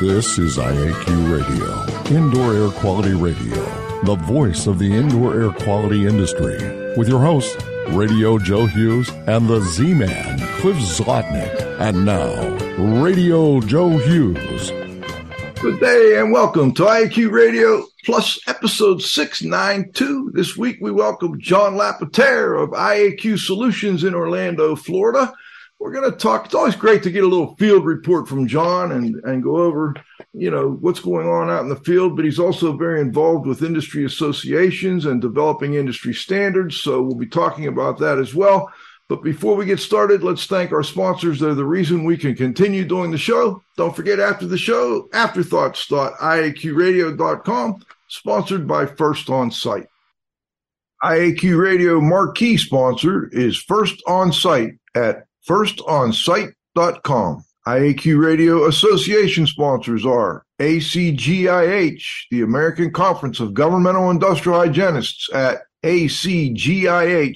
This is IAQ Radio, Indoor Air Quality Radio, the voice of the indoor air quality industry, with your hosts, Radio Joe Hughes and the Z Man, Cliff Zlotnick. And now, Radio Joe Hughes. Good day and welcome to IAQ Radio Plus episode 692. This week we welcome John Lapotaire of IAQ Solutions in Orlando, Florida we're going to talk. It's always great to get a little field report from John and, and go over, you know, what's going on out in the field. But he's also very involved with industry associations and developing industry standards. So we'll be talking about that as well. But before we get started, let's thank our sponsors. They're the reason we can continue doing the show. Don't forget after the show, afterthoughts.iaqradio.com, sponsored by First On Site. IAQ Radio marquee sponsor is First On Site at firstonsite.com. IAQ Radio Association sponsors are ACGIH, the American Conference of Governmental Industrial Hygienists at acgih.org.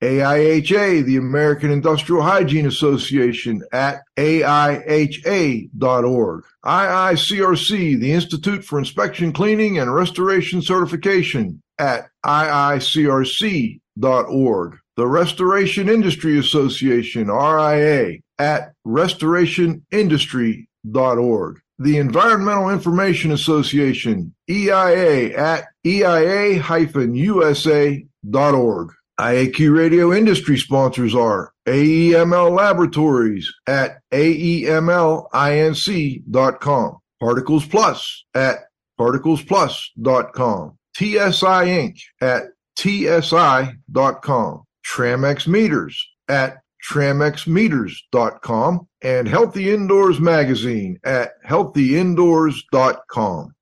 AIHA, the American Industrial Hygiene Association at aiha.org. IICRC, the Institute for Inspection, Cleaning, and Restoration Certification at iicrc.org the Restoration Industry Association, RIA, at restorationindustry.org. The Environmental Information Association, EIA, at eia-usa.org. IAQ Radio industry sponsors are AEML Laboratories at aemlinc.com, Particles Plus at particlesplus.com, TSI Inc. at tsi.com, Tramex Meters at tramexmeters.com and Healthy Indoors Magazine at healthyindoors.com.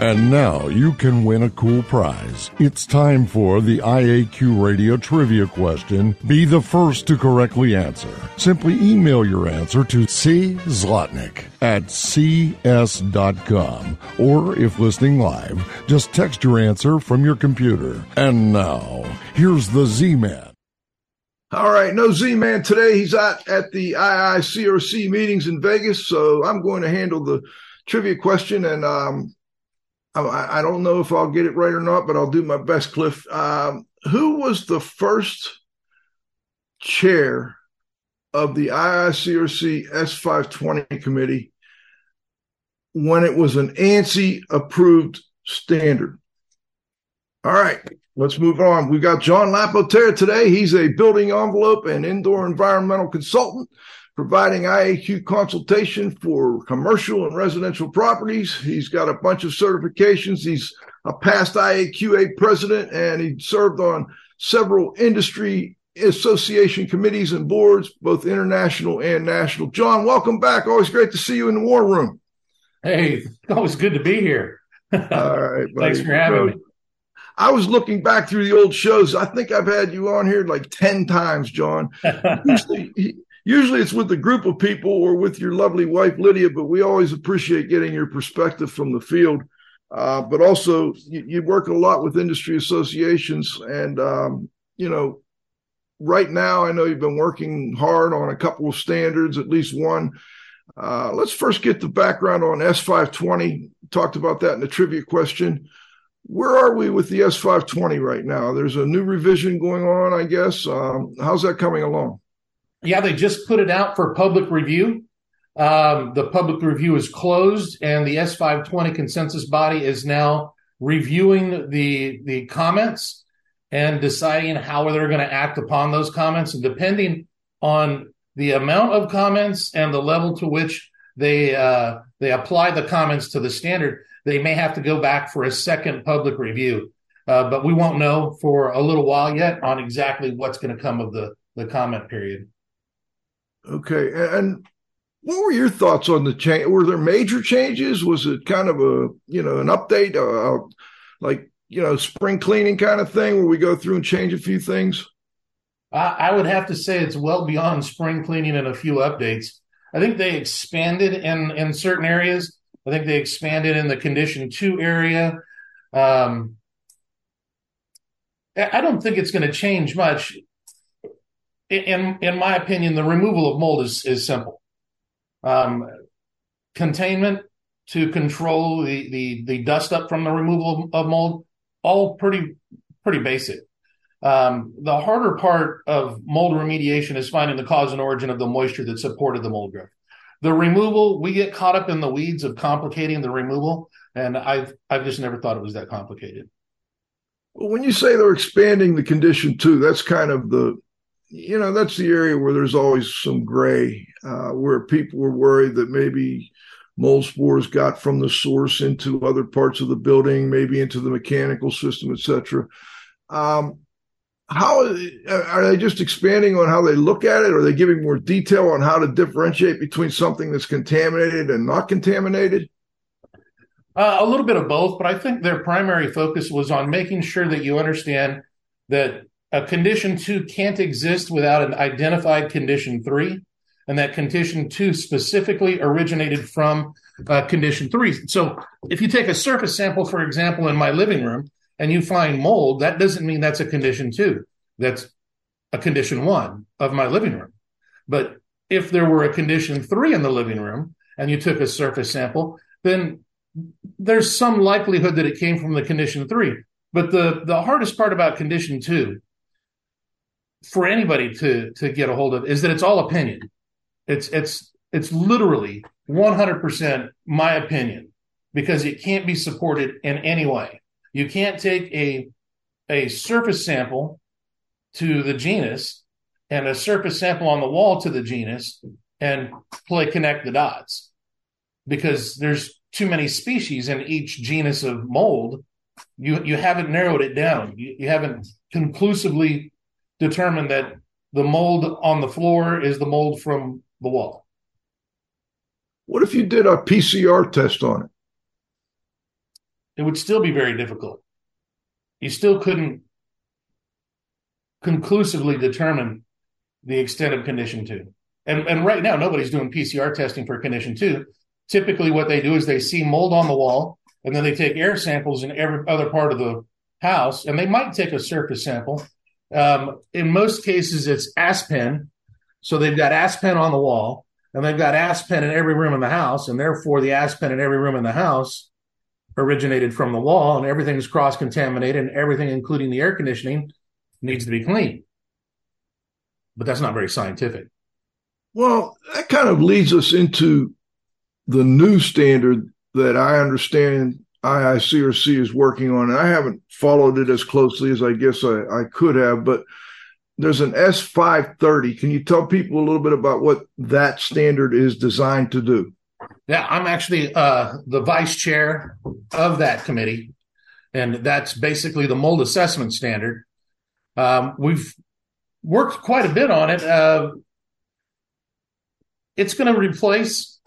And now you can win a cool prize. It's time for the IAQ Radio Trivia question. Be the first to correctly answer. Simply email your answer to C. Zlotnick at cs.com. Or if listening live, just text your answer from your computer. And now, here's the Z Man. All right, no Z Man today. He's at, at the IICRC meetings in Vegas, so I'm going to handle the trivia question and um, I, I, don't know if I'll get it right or not, but I'll do my best, Cliff. Um, who was the first chair of the IICRC S520 committee when it was an ANSI approved standard? All right, let's move on. We've got John Lapotaire today. He's a building envelope and indoor environmental consultant providing IAQ consultation for commercial and residential properties. He's got a bunch of certifications. He's a past IAQA president and he served on several industry association committees and boards, both international and national. John, welcome back. Always great to see you in the war room. Hey, always good to be here. All right. Buddy. Thanks for having me. I was looking back through the old shows. I think I've had you on here like 10 times, John. Usually, usually it's with a group of people or with your lovely wife Lydia, but we always appreciate getting your perspective from the field. Uh, but also, you, you, work a lot with industry associations, and um, you know, right now I know you've been working hard on a couple of standards, at least one. Uh, let's first get the background on S520. Talked about that in the trivia question. Where are we with the S520 right now? There's a new revision going on, I guess. Um, how's that coming along? Yeah, they just put it out for public review. Um, the public review is closed, and the S520 consensus body is now reviewing the the comments and deciding how they're going to act upon those comments. And depending on the amount of comments and the level to which they uh, they apply the comments to the standard, they may have to go back for a second public review. Uh, but we won't know for a little while yet on exactly what's going to come of the the comment period. Okay. And what were your thoughts on the change? Were there major changes? Was it kind of a, you know, an update, uh, like, you know, spring cleaning kind of thing where we go through and change a few things? I would have to say it's well beyond spring cleaning and a few updates. I think they expanded in, in certain areas. I think they expanded in the condition two area. Um, I don't think it's going to change much in in my opinion, the removal of mold is is simple. Um, containment to control the, the, the dust up from the removal of mold, all pretty, pretty basic. Um, the harder part of mold remediation is finding the cause and origin of the moisture that supported the mold growth. The removal, we get caught up in the weeds of complicating the removal, and I've I've just never thought it was that complicated. When you say they're expanding the condition two, that's kind of the you know that's the area where there's always some gray, uh, where people were worried that maybe mold spores got from the source into other parts of the building, maybe into the mechanical system, etc. Um, how are they just expanding on how they look at it? Are they giving more detail on how to differentiate between something that's contaminated and not contaminated? Uh, a little bit of both, but I think their primary focus was on making sure that you understand that a condition two can't exist without an identified condition three, and that condition two specifically originated from uh, condition three. So if you take a surface sample, for example, in my living room, and you find mold, that doesn't mean that's a condition two. That's a condition one of my living room. But if there were a condition three in the living room and you took a surface sample, then there's some likelihood that it came from the condition three. But the, the hardest part about condition two for anybody to, to get a hold of is that it's all opinion. It's, it's, it's literally 100% my opinion because it can't be supported in any way. You can't take a a surface sample to the genus and a surface sample on the wall to the genus and play connect the dots because there's too many species in each genus of mold. You you haven't narrowed it down. You, you haven't conclusively determined that the mold on the floor is the mold from the wall. What if you did a PCR test on it? it would still be very difficult. You still couldn't conclusively determine the extent of condition two. And, and right now, nobody's doing PCR testing for condition two. Typically, what they do is they see mold on the wall, and then they take air samples in every other part of the house, and they might take a surface sample. Um, in most cases, it's Asp/Pen. So they've got Asp/Pen on the wall, and they've got Asp/Pen in every room in the house, and therefore the Asp/Pen in every room in the house originated from the wall and everything's cross contaminated and everything, including the air conditioning, needs to be clean. But that's not very scientific. Well, that kind of leads us into the new standard that I understand IICRC is working on. And I haven't followed it as closely as I guess I, I could have, but there's an S530. Can you tell people a little bit about what that standard is designed to do? Yeah, I'm actually uh, the vice chair of that committee, and that's basically the mold assessment standard. Um, we've worked quite a bit on it. Uh, it's going to replace,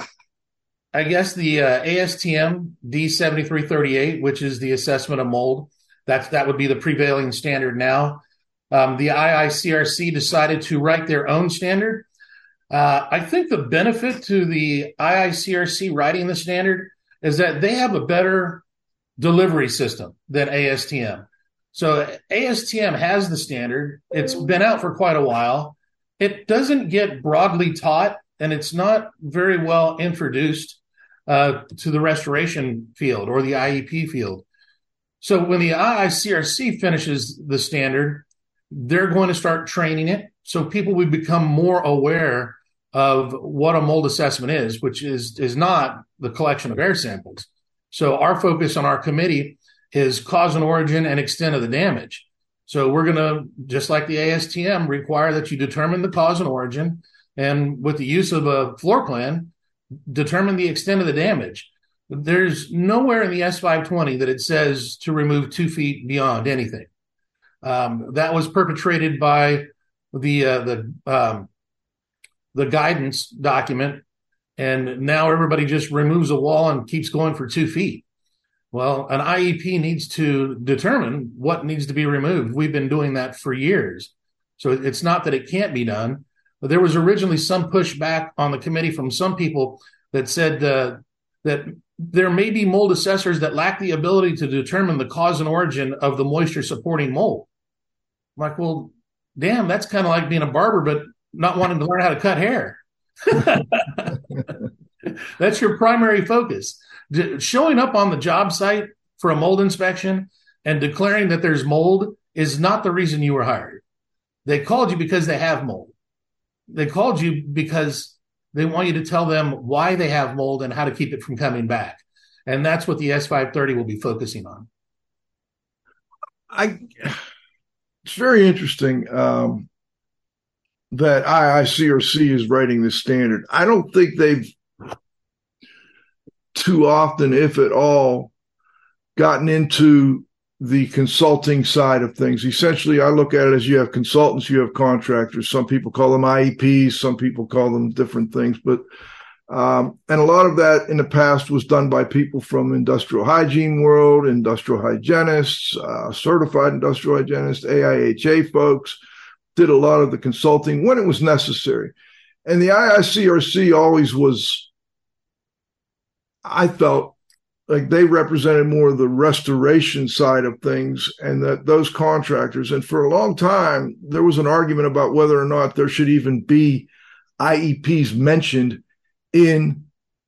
I guess, the uh, ASTM D7338, which is the assessment of mold. That that would be the prevailing standard now. Um, the IICRC decided to write their own standard uh, I think the benefit to the IICRC writing the standard is that they have a better delivery system than ASTM. So ASTM has the standard. It's been out for quite a while. It doesn't get broadly taught, and it's not very well introduced uh, to the restoration field or the IEP field. So when the IICRC finishes the standard, they're going to start training it so people would become more aware of what a mold assessment is, which is is not the collection of air samples. So our focus on our committee is cause and origin and extent of the damage. So we're going to, just like the ASTM, require that you determine the cause and origin, and with the use of a floor plan, determine the extent of the damage. There's nowhere in the S520 that it says to remove two feet beyond anything. Um, that was perpetrated by the uh, the um, the guidance document, and now everybody just removes a wall and keeps going for two feet. Well, an IEP needs to determine what needs to be removed. We've been doing that for years. So it's not that it can't be done. But there was originally some pushback on the committee from some people that said uh, that there may be mold assessors that lack the ability to determine the cause and origin of the moisture supporting mold. I'm like, well, damn, that's kind of like being a barber, but not wanting to learn how to cut hair. That's your primary focus. D- showing up on the job site for a mold inspection and declaring that there's mold is not the reason you were hired. They called you because they have mold. They called you because they want you to tell them why they have mold and how to keep it from coming back. And that's what the S530 will be focusing on. I it's very interesting um, that IICRC is writing this standard. I don't think they've too often, if at all, gotten into the consulting side of things. Essentially, I look at it as you have consultants, you have contractors. Some people call them IEPs, some people call them different things, but um, and a lot of that in the past was done by people from industrial hygiene world, industrial hygienists, uh, certified industrial hygienists, AIHA folks, did a lot of the consulting when it was necessary. And the IICRC always was, I felt like they represented more of the restoration side of things and that those contractors. And for a long time, there was an argument about whether or not there should even be IEPs mentioned in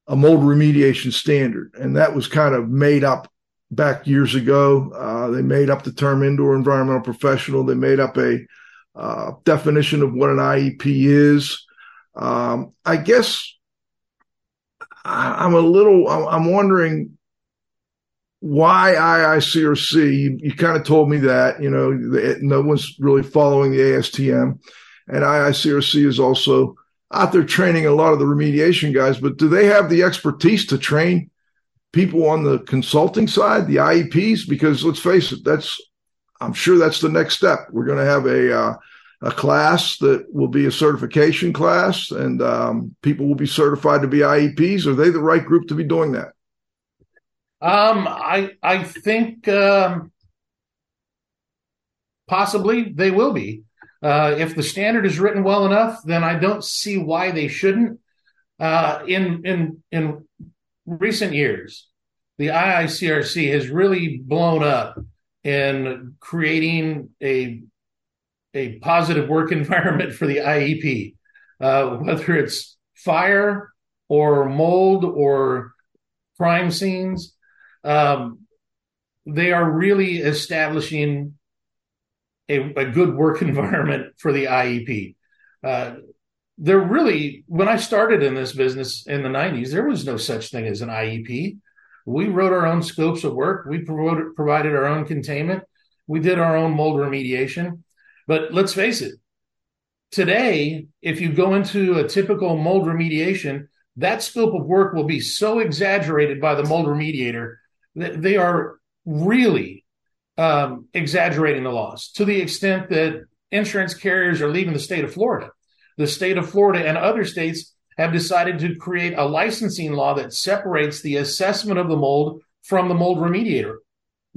a mold remediation standard. And that was kind of made up back years ago. Uh, they made up the term indoor environmental professional. They made up a uh, definition of what an IEP is. Um, I guess I, am a little, I'm wondering why IICRC. You, you kind of told me that, you know, no one's really following the ASTM. And IICRC is also out there training a lot of the remediation guys, but do they have the expertise to train people on the consulting side, the IEPs? Because let's face it, that's I'm sure that's the next step. We're going to have a uh, a class that will be a certification class, and um, people will be certified to be IEPs. Are they the right group to be doing that? Um, I I think um, possibly they will be. Uh, if the standard is written well enough, then I don't see why they shouldn't. Uh, in in in recent years, the IICRC has really blown up in creating a a positive work environment for the IEP, uh, whether it's fire or mold or crime scenes. Um, they are really establishing a, a good work environment for the IEP. Uh, there really, when I started in this business in the 90s, there was no such thing as an IEP. We wrote our own scopes of work. We provided, our own containment. We did our own mold remediation. But let's face it, today, if you go into a typical mold remediation, that scope of work will be so exaggerated by the mold remediator they are really um, exaggerating the loss to the extent that insurance carriers are leaving the state of Florida. The state of Florida and other states have decided to create a licensing law that separates the assessment of the mold from the mold remediator.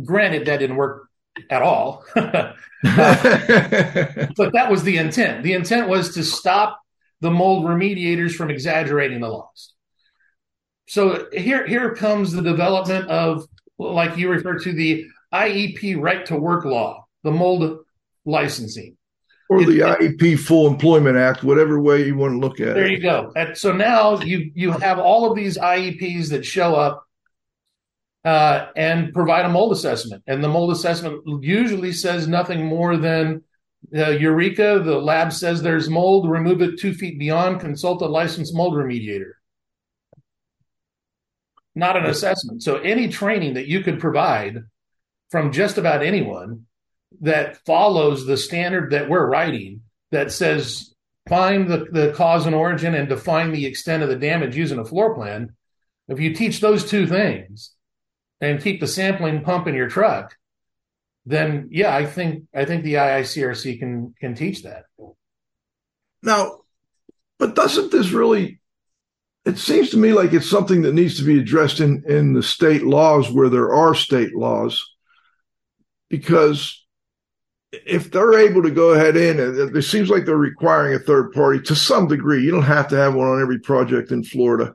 Granted, that didn't work at all, uh, but that was the intent. The intent was to stop the mold remediators from exaggerating the loss. So here, here comes the development of, like you refer to, the IEP right to work law, the mold licensing. Or the it, IEP Full Employment Act, whatever way you want to look at there it. There you go. And so now you you have all of these IEPs that show up uh, and provide a mold assessment, and the mold assessment usually says nothing more than uh, Eureka. The lab says there's mold. Remove it two feet beyond. Consult a licensed mold remediator. Not an assessment. So any training that you could provide from just about anyone that follows the standard that we're writing that says find the, the cause and origin and define the extent of the damage using a floor plan. If you teach those two things and keep the sampling pump in your truck, then yeah, I think I think the IICRC can can teach that. Now, but doesn't this really it seems to me like it's something that needs to be addressed in, in the state laws where there are state laws because if they're able to go ahead in, it seems like they're requiring a third party to some degree. You don't have to have one on every project in Florida,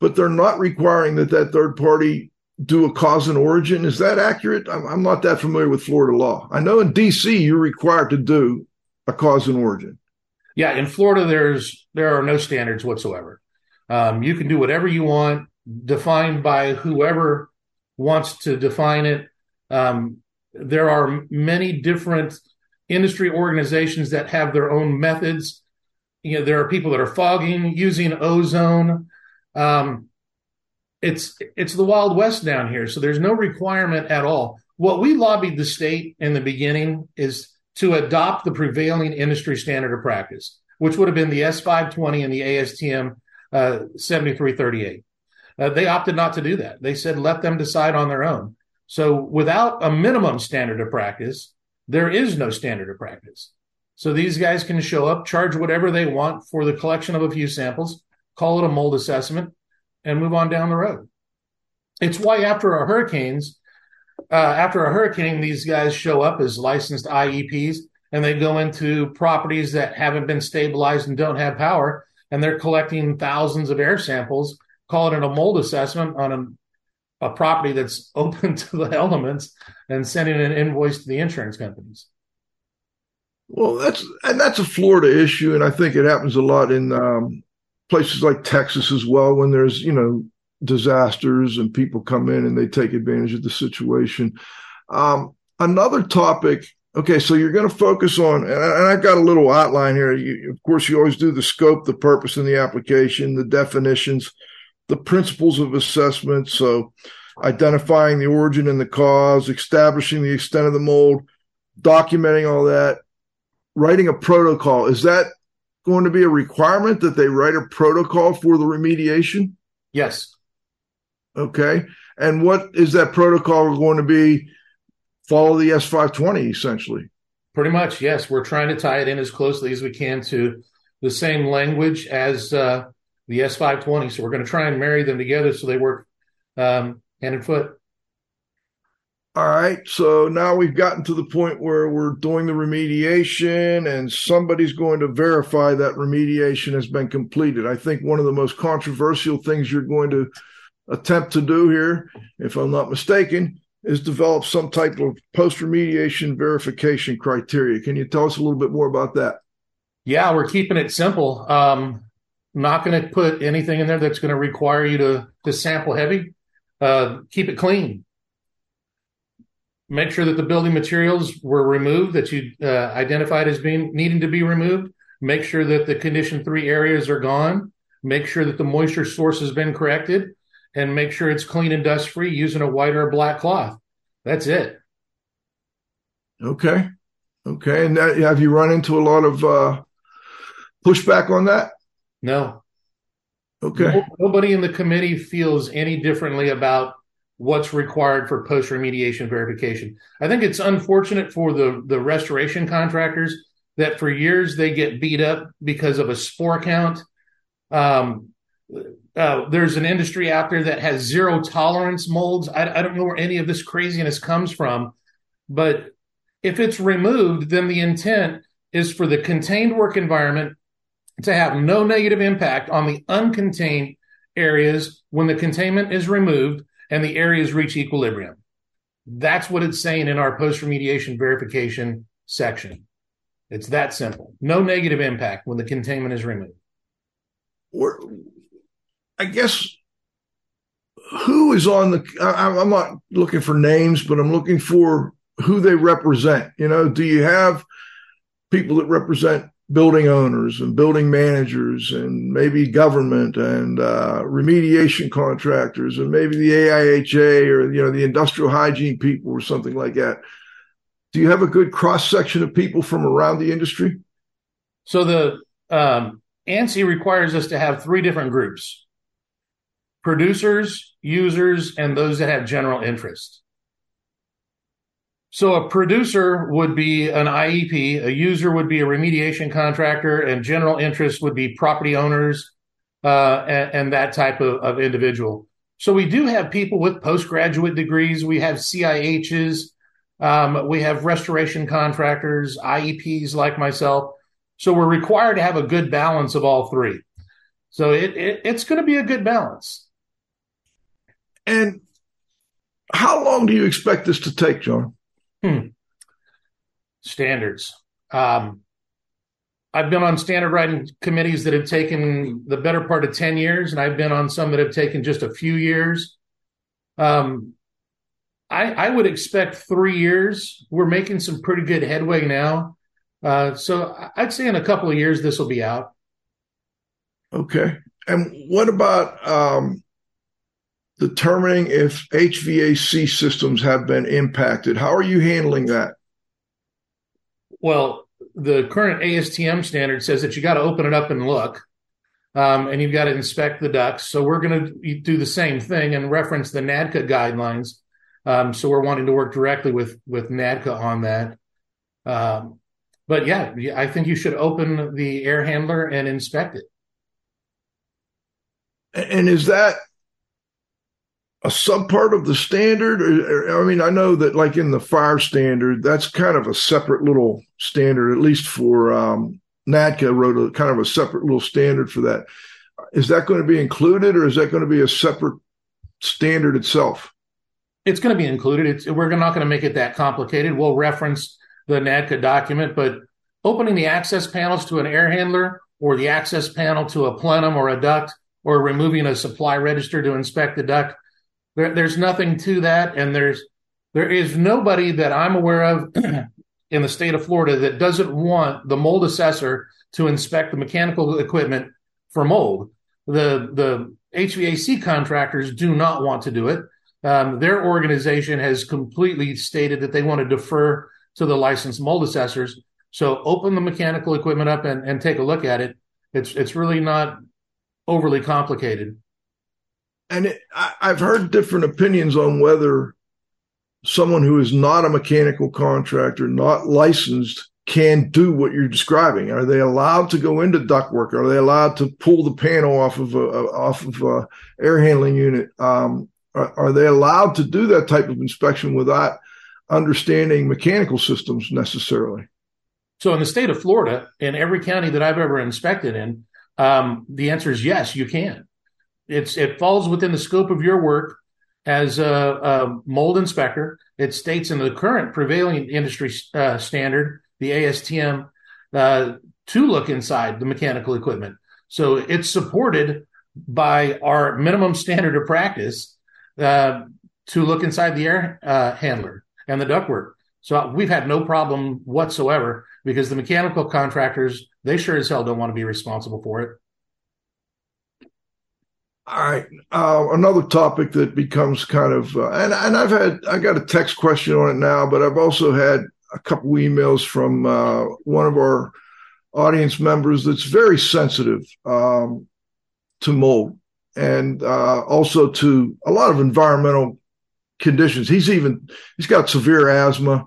but they're not requiring that that third party do a cause and origin. Is that accurate? I'm, I'm not that familiar with Florida law. I know in DC you're required to do a cause and origin. Yeah, in Florida there's there are no standards whatsoever. Um, you can do whatever you want, defined by whoever wants to define it. Um, there are many different industry organizations that have their own methods. You know, there are people that are fogging using ozone. Um, it's it's the wild west down here, so there's no requirement at all. What we lobbied the state in the beginning is to adopt the prevailing industry standard of practice, which would have been the S520 and the ASTM uh, 7338. Uh, they opted not to do that. They said let them decide on their own. So without a minimum standard of practice, there is no standard of practice. So these guys can show up, charge whatever they want for the collection of a few samples, call it a mold assessment, and move on down the road. It's why after our hurricanes, uh, after a hurricane, these guys show up as licensed IEPs and they go into properties that haven't been stabilized and don't have power, and they're collecting thousands of air samples, calling it a mold assessment on a, a property that's open to the elements, and sending an invoice to the insurance companies. Well, that's and that's a Florida issue, and I think it happens a lot in um, places like Texas as well. When there's you know disasters and people come in and they take advantage of the situation. Um, another topic. Okay, so you're going to focus on, and I've got a little outline here. You, of course, you always do the scope, the purpose, and the application, the definitions, the principles of assessment. So, identifying the origin and the cause, establishing the extent of the mold, documenting all that, writing a protocol. Is that going to be a requirement that they write a protocol for the remediation? Yes. Okay. And what is that protocol going to be? Follow the S520 essentially. Pretty much, yes. We're trying to tie it in as closely as we can to the same language as uh, the S520. So we're going to try and marry them together so they work um, hand and foot. All right. So now we've gotten to the point where we're doing the remediation and somebody's going to verify that remediation has been completed. I think one of the most controversial things you're going to attempt to do here, if I'm not mistaken, is develop some type of post remediation verification criteria. Can you tell us a little bit more about that? Yeah, we're keeping it simple. Um, not going to put anything in there that's going to require you to to sample heavy. Uh, keep it clean. Make sure that the building materials were removed that you uh, identified as being needing to be removed. Make sure that the condition three areas are gone. Make sure that the moisture source has been corrected and make sure it's clean and dust free using a white or a black cloth. That's it. Okay. Okay. And that, have you run into a lot of uh, pushback on that? No. Okay. Nobody in the committee feels any differently about what's required for post remediation verification. I think it's unfortunate for the, the restoration contractors that for years they get beat up because of a spore count. Um, uh, there's an industry out there that has zero tolerance molds. I, I don't know where any of this craziness comes from, but if it's removed, then the intent is for the contained work environment to have no negative impact on the uncontained areas when the containment is removed and the areas reach equilibrium. That's what it's saying in our post remediation verification section. It's that simple. No negative impact when the containment is removed. We're, I guess who is on the I, am not looking for names but i'm looking for who they represent. You know do you have people that represent building owners and building managers and maybe government and uh, remediation contractors and maybe the aiha or you know the industrial hygiene people or something like that? Do you have a good cross section of people from around the industry? So the um, ANSI requires us to have three different groups producers, users, and those that have general interest. So a producer would be an IEP, a user would be a remediation contractor, and general interest would be property owners uh, and, and, that type of, of, individual. So we do have people with postgraduate degrees. We have CIHs. Um, we have restoration contractors, IEPs like myself. So we're required to have a good balance of all three. So it, it it's going to be a good balance. And how long do you expect this to take, John? Hmm. Standards. Um, I've been on standard writing committees that have taken the better part of 10 years, and I've been on some that have taken just a few years. Um, I, I would expect three years. We're making some pretty good headway now. Uh, so I'd say in a couple of years, this will be out. Okay. And what about um, determining if HVAC systems have been impacted? How are you handling that? Well, the current ASTM standard says that you got to open it up and look, um, and you've got to inspect the ducts. So we're going to do the same thing and reference the NADCA guidelines. Um, so we're wanting to work directly with with NADCA on that. Um, but yeah, I think you should open the air handler and inspect it. And is that a subpart of the standard? I mean, I know that like in the fire standard, that's kind of a separate little standard, at least for um, NADCA wrote a kind of a separate little standard for that. Is that going to be included or is that going to be a separate standard itself? It's going to be included. It's, we're not going to make it that complicated. We'll reference the NADCA document, but opening the access panels to an air handler or the access panel to a plenum or a duct or removing a supply register to inspect the duct. There, there's nothing to that, and there's there is nobody that I'm aware of in the state of Florida that doesn't want the mold assessor to inspect the mechanical equipment for mold. The the HVAC contractors do not want to do it. Um, their organization has completely stated that they want to defer to the licensed mold assessors. So open the mechanical equipment up and, and take a look at it. It's it's really not overly complicated. And it, I, I've heard different opinions on whether someone who is not a mechanical contractor, not licensed, can do what you're describing. Are they allowed to go into ductwork? Are they allowed to pull the panel off of a off of a air handling unit? Um, are, are, they allowed to do that type of inspection without understanding mechanical systems necessarily? So, in the state of Florida, in every county that I've ever inspected in, um, the answer is yes, you can. It's it falls within the scope of your work as a, a mold inspector. It states in the current prevailing industry uh, standard, the ASTM, uh, to look inside the mechanical equipment. So it's supported by our minimum standard of practice uh, to look inside the air uh, handler and the ductwork. So we've had no problem whatsoever because the mechanical contractors they sure as hell don't want to be responsible for it. All right. Uh, another topic that becomes kind of, uh, and, and I've had, I got a text question on it now, but I've also had a couple emails from uh, one of our audience members that's very sensitive um, to mold and uh, also to a lot of environmental conditions. He's even, he's got severe asthma.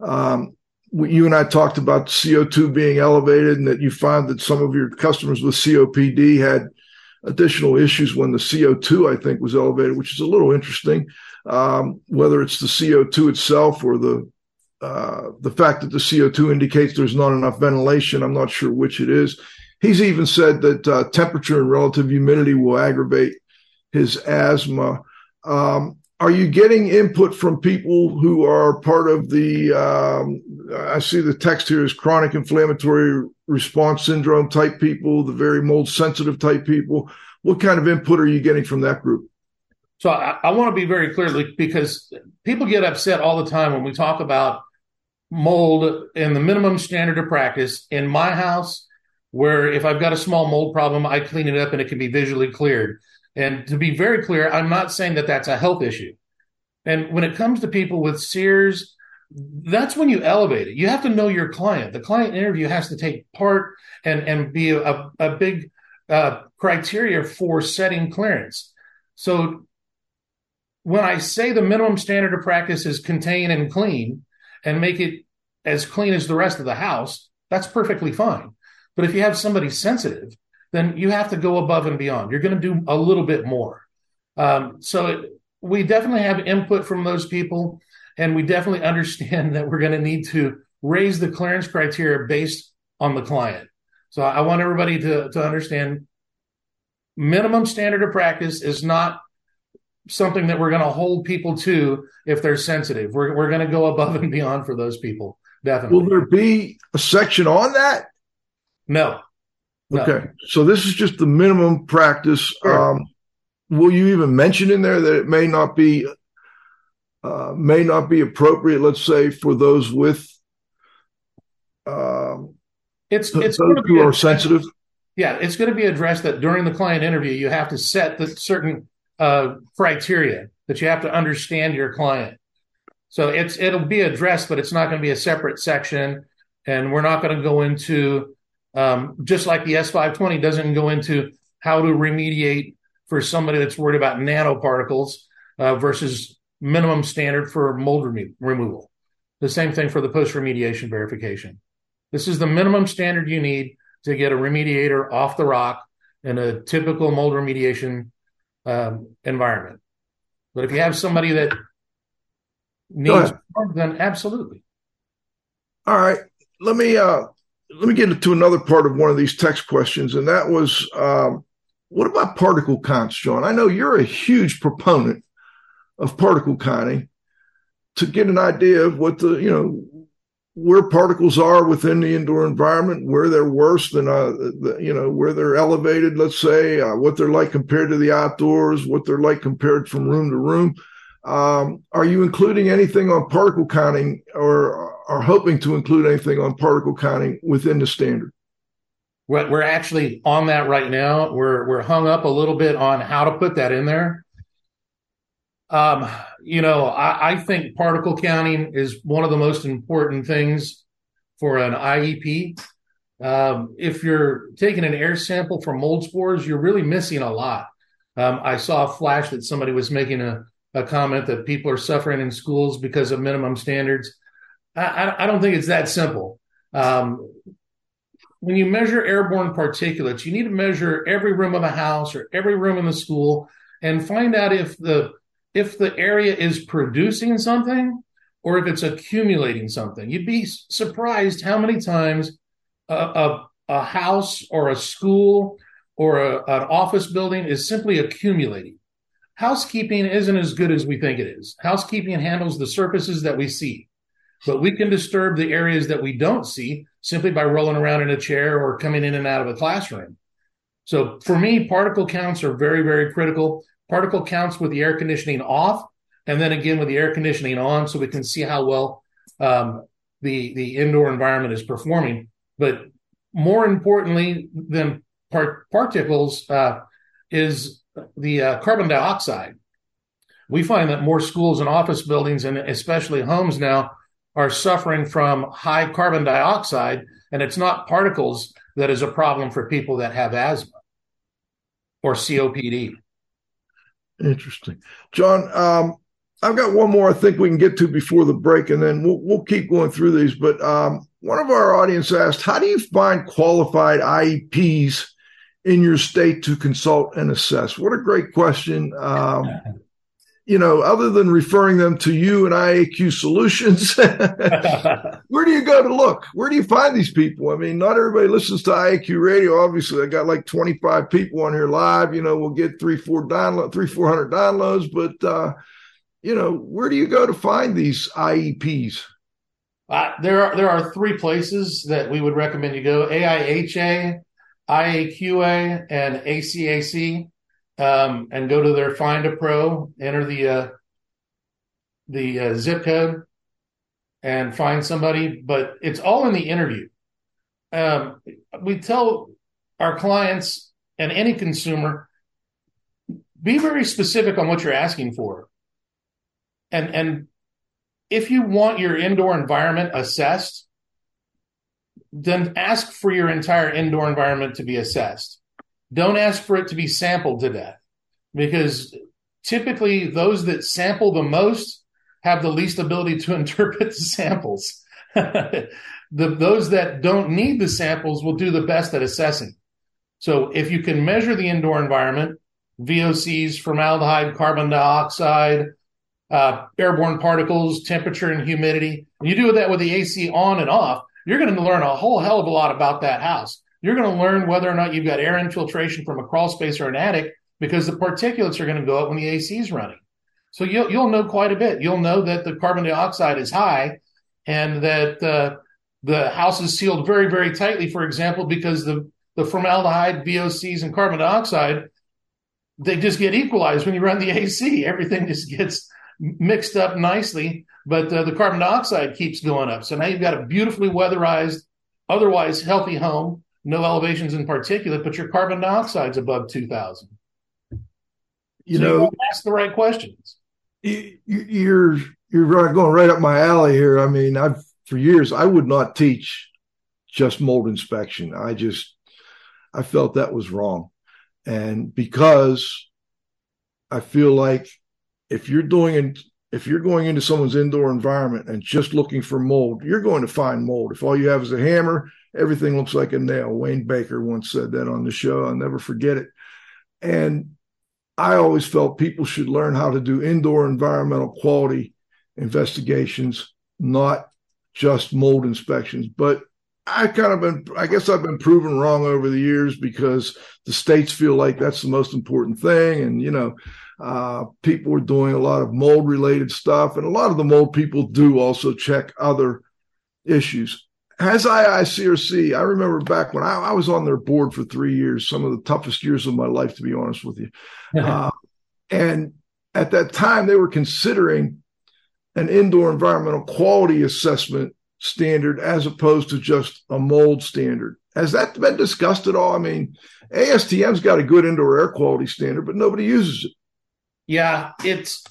Um, you and I talked about CO2 being elevated and that you find that some of your customers with COPD had additional issues when the CO2, I think, was elevated, which is a little interesting. Um, whether it's the CO2 itself or the uh, the fact that the CO2 indicates there's not enough ventilation, I'm not sure which it is. He's even said that uh, temperature and relative humidity will aggravate his asthma. Um, are you getting input from people who are part of the um, i see the text here is chronic inflammatory response syndrome type people the very mold sensitive type people. What kind of input are you getting from that group? So i, I want to be very clear because people get upset all the time when we talk about mold and the minimum standard of practice. In my house where if i've got a small mold problem i clean it up and it can be visually cleared and to be very clear, I'm not saying that that's a health issue. And when it comes to people with CIRS, that's when you elevate it. You have to know your client. The client interview has to take part and, and be a, a big uh, criteria for setting clearance. So when I say the minimum standard of practice is contain and clean and make it as clean as the rest of the house, that's perfectly fine. But if you have somebody sensitive then you have to go above and beyond. You're going to do a little bit more. Um, so it, we definitely have input from those people, and we definitely understand that we're going to need to raise the clearance criteria based on the client. So I want everybody to, to understand minimum standard of practice is not something that we're going to hold people to if they're sensitive. We're, we're going to go above and beyond for those people. Definitely. Will there be a section on that? No. No. Okay. So this is just the minimum practice. Sure. Um, will you even mention in there that it may not be uh, may not be appropriate, let's say, for those with um, it's it's those who are sensitive. Yeah, it's going to be addressed that during the client interview, you have to set the certain uh, criteria that you have to understand your client. So it's it'll be addressed, but it's not going to be a separate section, and we're not going to go into um, just like the S520 doesn't go into how to remediate for somebody that's worried about nanoparticles uh, versus minimum standard for mold remo- removal. The same thing for the post remediation verification. This is the minimum standard you need to get a remediator off the rock in a typical mold remediation um, environment. But if you have somebody that needs more, then absolutely. All right. Let me uh, let me get into another part of one of these text questions, and that was um, what about particle counts, John? I know you're a huge proponent of particle counting to get an idea of what the you know where particles are within the indoor environment, where they're worse than uh, the, you know where they're elevated. Let's say uh, what they're like compared to the outdoors, what they're like compared from room to room. Um, are you including anything on particle counting, or are hoping to include anything on particle counting within the standard? We're actually on that right now. We're we're hung up a little bit on how to put that in there. Um, you know, I, I, think particle counting is one of the most important things for an IEP. Um, if you're taking an air sample for mold spores, you're really missing a lot. Um, I saw a flash that somebody was making a, a comment that people are suffering in schools because of minimum standards. I, I, don't think it's that simple. Um, when you measure airborne particulates, you need to measure every room of the house or every room in the school and find out if the if the area is producing something or if it's accumulating something. You'd be surprised how many times a, a, a house or a school or a, an office building is simply accumulating. Housekeeping isn't as good as we think it is. Housekeeping handles the surfaces that we see, but we can disturb the areas that we don't see simply by rolling around in a chair or coming in and out of a classroom. So for me, particle counts are very, very critical particle counts with the air conditioning off, and then again with the air conditioning on, so we can see how well um, the the indoor environment is performing. But more importantly than part- particles uh, is the uh, carbon dioxide. We find that more schools and office buildings, and especially homes now, are suffering from high carbon dioxide, and it's not particles that is a problem for people that have asthma or COPD. Interesting, John. Um, I've got one more I think we can get to before the break, and then we'll we'll keep going through these. But um, one of our audience asked, "How do you find qualified IEPs in your state to consult and assess?" What a great question. Um, you know, other than referring them to you and IAQ Solutions, where do you go to look? Where do you find these people? I mean, not everybody listens to IAQ Radio. Obviously, I got like 25 people on here live. You know, we'll get three, four download, three, 400 downloads. But, uh, you know, where do you go to find these IEPs? Uh, there are there are three places that we would recommend you go: AIHA, IAQA, and ACAC um, and go to their Find a Pro, enter the uh, the uh, zip code, and find somebody. But it's all in the interview. Um, we tell our clients and any consumer be very specific on what you're asking for, and and if you want your indoor environment assessed, then ask for your entire indoor environment to be assessed don't ask for it to be sampled to death because typically those that sample the most have the least ability to interpret the samples. the, those that don't need the samples will do the best at assessing. So if you can measure the indoor environment, VOCs, formaldehyde, carbon dioxide, uh, airborne particles, temperature, and humidity, and you do that with the AC on and off, you're going to learn a whole hell of a lot about that house. You're going to learn whether or not you've got air infiltration from a crawl space or an attic because the particulates are going to go up when the AC is running. So you'll, you'll know quite a bit. You'll know that the carbon dioxide is high and that uh, the house is sealed very, very tightly, for example, because the, the formaldehyde, VOCs, and carbon dioxide, they just get equalized when you run the AC. Everything just gets mixed up nicely, but uh, the carbon dioxide keeps going up. So now you've got a beautifully weatherized, otherwise healthy home, no elevations in particulate, but your carbon dioxide's above 2000. You so know, you ask the right questions. You, you're you're going right up my alley here. I mean, I've for years I would not teach just mold inspection. I just I felt that was wrong, and because I feel like if you're doing if you're going into someone's indoor environment and just looking for mold, you're going to find mold. If all you have is a hammer, everything looks like a nail. Wayne Baker once said that on the show. I'll never forget it. And I always felt people should learn how to do indoor environmental quality investigations, not just mold inspections. But I kind of been, I guess I've been proven wrong over the years because the states feel like that's the most important thing. And, you know, uh, people are doing a lot of mold related stuff. And a lot of the mold people do also check other issues. As IICRC, I remember back when I, I, was on their board for three years, some of the toughest years of my life, to be honest with you. uh, and at that time, they were considering an indoor environmental quality assessment standard as opposed to just a mold standard. Has that been discussed at all? I mean, ASTM's got a good indoor air quality standard, but nobody uses it. Yeah, it's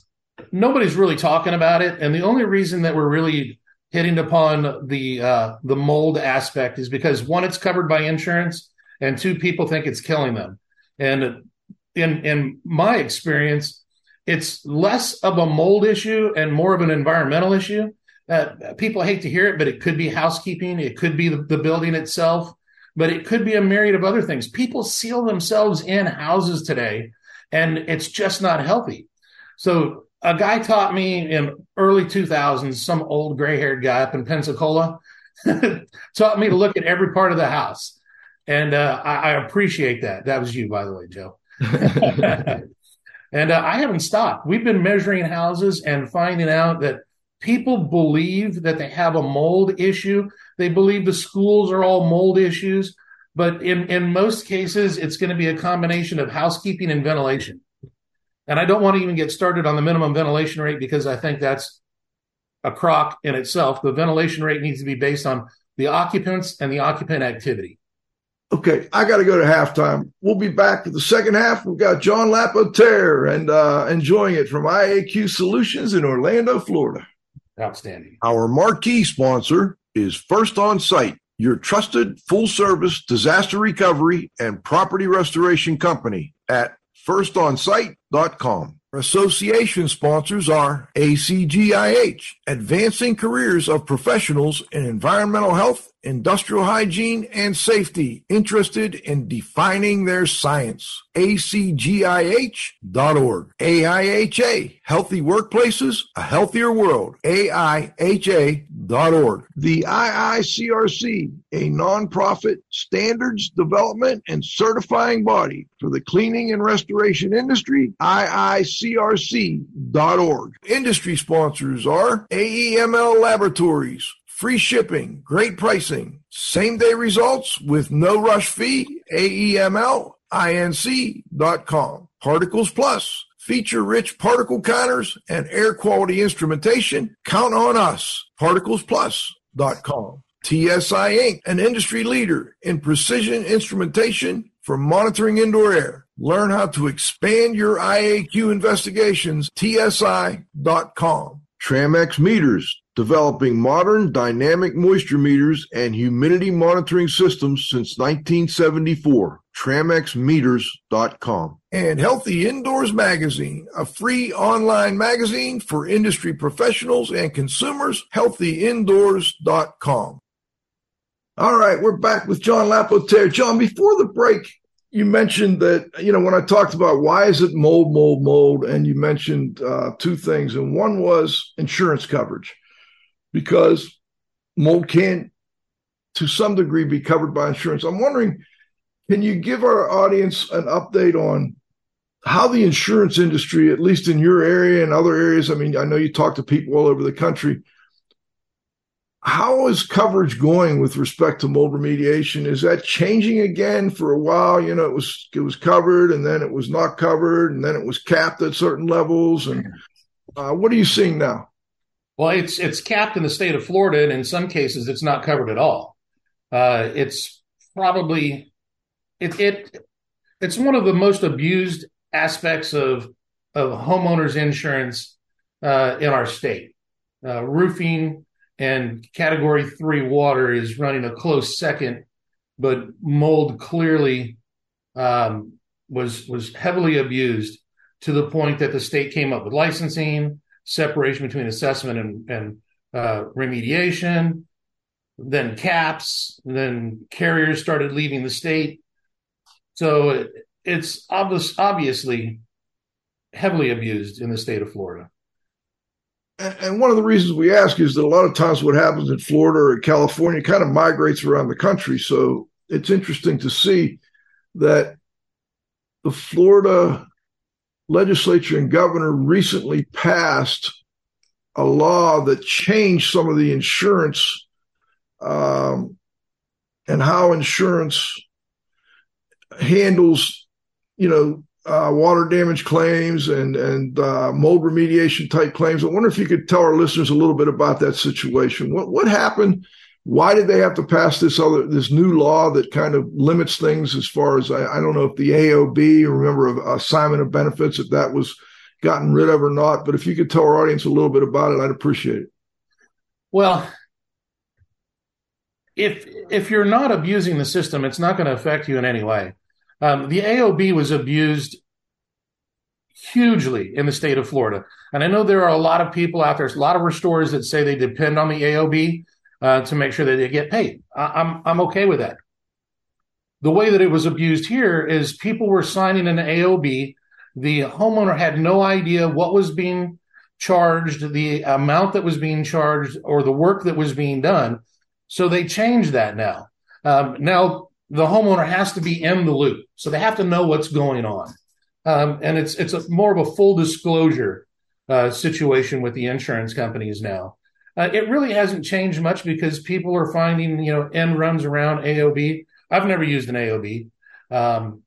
nobody's really talking about it, and the only reason that we're really hitting upon the uh, the mold aspect is because one, it's covered by insurance, and two, people think it's killing them. And in in my experience, it's less of a mold issue and more of an environmental issue. Uh, people hate to hear it, but it could be housekeeping, it could be the, the building itself, but it could be a myriad of other things. People seal themselves in houses today, and it's just not healthy. So a guy taught me in early 2000s, some old gray haired guy up in Pensacola, taught me to look at every part of the house. And uh, I, I, appreciate that. That was you, by the way, Joe. And uh, I haven't stopped. We've been measuring houses and finding out that people believe that they have a mold issue. They believe the schools are all mold issues. But in, in most cases, it's going to be a combination of housekeeping and ventilation. And I don't want to even get started on the minimum ventilation rate because I think that's a crock in itself. The ventilation rate needs to be based on the occupants and the occupant activity. Okay, I got to go to halftime. We'll be back for the second half. We've got John Lapotaire and uh, enjoying it from IAQ Solutions in Orlando, Florida. Outstanding. Our marquee sponsor is First On Site, your trusted full service disaster recovery and property restoration company at firstonsite.com. Association sponsors are ACGIH, Advancing Careers of Professionals in Environmental Health industrial hygiene and safety interested in defining their science. ACGIH.org. AIHA, Healthy Workplaces, A Healthier World. AIHA.org. The IICRC, a nonprofit standards development and certifying body for the cleaning and restoration industry. IICRC.org. Industry sponsors are AEML Laboratories, free shipping, great pricing, same day results with no rush fee, AEMLINC.com. Particles Plus, feature rich particle counters and air quality instrumentation. Count on us, particlesplus.com. TSI Inc., an industry leader in precision instrumentation for monitoring indoor air. Learn how to expand your IAQ investigations, TSI.com. Tramex Meters, developing modern dynamic moisture meters and humidity monitoring systems since 1974. TramexMeters.com. And Healthy Indoors Magazine, a free online magazine for industry professionals and consumers. HealthyIndoors.com. All right, we're back with John Lapotaire. John, before the break, you mentioned that you know when I talked about why is it mold, mold, mold, and you mentioned uh, two things, and one was insurance coverage because mold can, to some degree, be covered by insurance. I'm wondering, can you give our audience an update on how the insurance industry, at least in your area and other areas, I mean, I know you talk to people all over the country. how is coverage going with respect to mold remediation? Is that changing again for a while? You know, it was it was covered and then it was not covered and then it was capped at certain levels. And uh, what are you seeing now? Well, it's it's capped in the state of Florida, and in some cases, it's not covered at all. Uh, it's probably it, it it's one of the most abused aspects of of homeowners insurance uh, in our state. Uh, roofing and Category Three water is running a close second, but mold clearly um, was was heavily abused to the point that the state came up with licensing, separation between assessment and, and uh, remediation, then caps, then carriers started leaving the state. So it, it's obvious, obviously heavily abused in the state of Florida. And one of the reasons we ask is that a lot of times what happens in Florida or California kind of migrates around the country. So it's interesting to see that the Florida legislature and governor recently passed a law that changed some of the insurance um, and how insurance handles, you know, uh, water damage claims and and uh, mold remediation type claims. I wonder if you could tell our listeners a little bit about that situation. What what happened? Why did they have to pass this other this new law that kind of limits things as far as I, I don't know if the AOB remember assignment of benefits if that was gotten rid of or not. But if you could tell our audience a little bit about it, I'd appreciate it. Well, if if you're not abusing the system, it's not going to affect you in any way. Um, the AOB was abused hugely in the state of Florida. And I know there are a lot of people out there, a lot of restorers that say they depend on the AOB uh, to make sure that they get paid. I- I'm, I'm okay with that. The way that it was abused here is people were signing an AOB. The homeowner had no idea what was being charged, the amount that was being charged, or the work that was being done. So they changed that now. Um, now the homeowner has to be in the loop, so they have to know what's going on, um, and it's it's a, more of a full disclosure uh, situation with the insurance companies now. Uh, it really hasn't changed much because people are finding you know end runs around AOB. I've never used an AOB. Um,